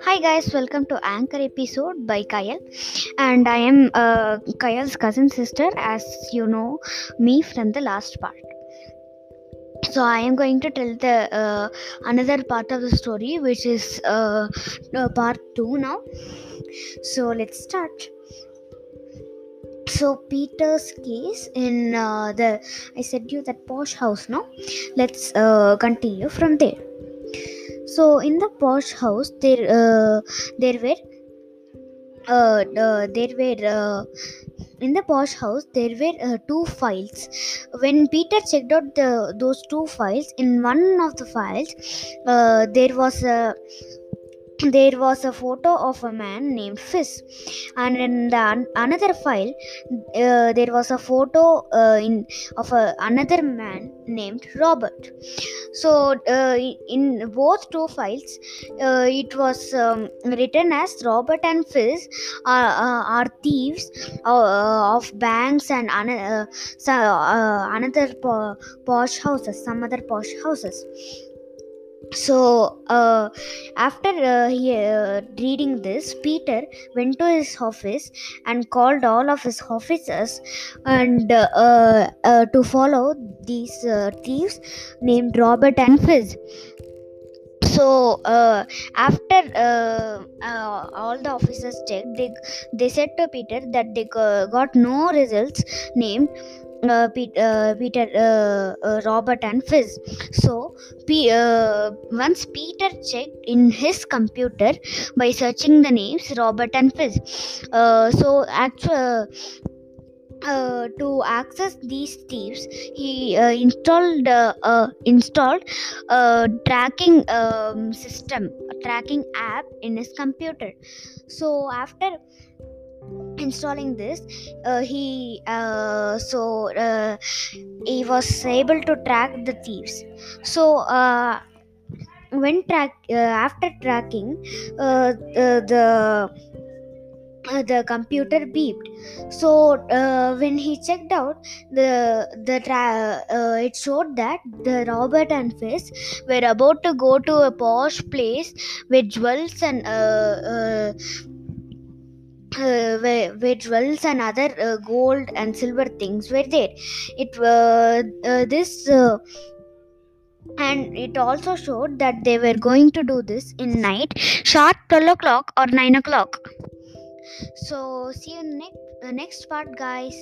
Hi guys, welcome to Anchor episode by Kyle, and I am uh, Kyle's cousin sister, as you know me from the last part. So I am going to tell the uh, another part of the story, which is uh, uh, part two now. So let's start. So Peter's case in uh, the I said you that posh house. No, let's uh, continue from there. So in the posh house, there uh, there were uh, uh, there were uh, in the posh house there were uh, two files. When Peter checked out the those two files, in one of the files uh, there was a there was a photo of a man named Fizz, and in the an- another file uh, there was a photo uh, in of a, another man named Robert. So uh, in both two files, uh, it was um, written as Robert and Fizz are, uh, are thieves uh, of banks and an- so, another po- posh houses, some other posh houses so uh, after uh, he, uh, reading this peter went to his office and called all of his officers and uh, uh, to follow these uh, thieves named robert and fizz so after all the officers checked they, they said to peter that they got no results named uh, uh, Peter, uh, uh, Robert, and Fizz. So, P- once Peter checked in his computer by searching the names Robert and Fizz. So, actually, uh, to access these thieves, he uh, installed uh, installed a tracking um, system, a tracking app in his computer. So after installing this uh, he uh, so uh, he was able to track the thieves. So uh, when track uh, after tracking uh, the, the computer beeped. So when he checked out the the tra- it showed that the robert and fizz were about to go to a posh place with jewels and where, where jewels and other uh, gold and silver things were there. It uh, uh, this uh, and it also showed that they were going to do this in night sharp 12 o'clock or 9 o'clock. So see you next uh, next part guys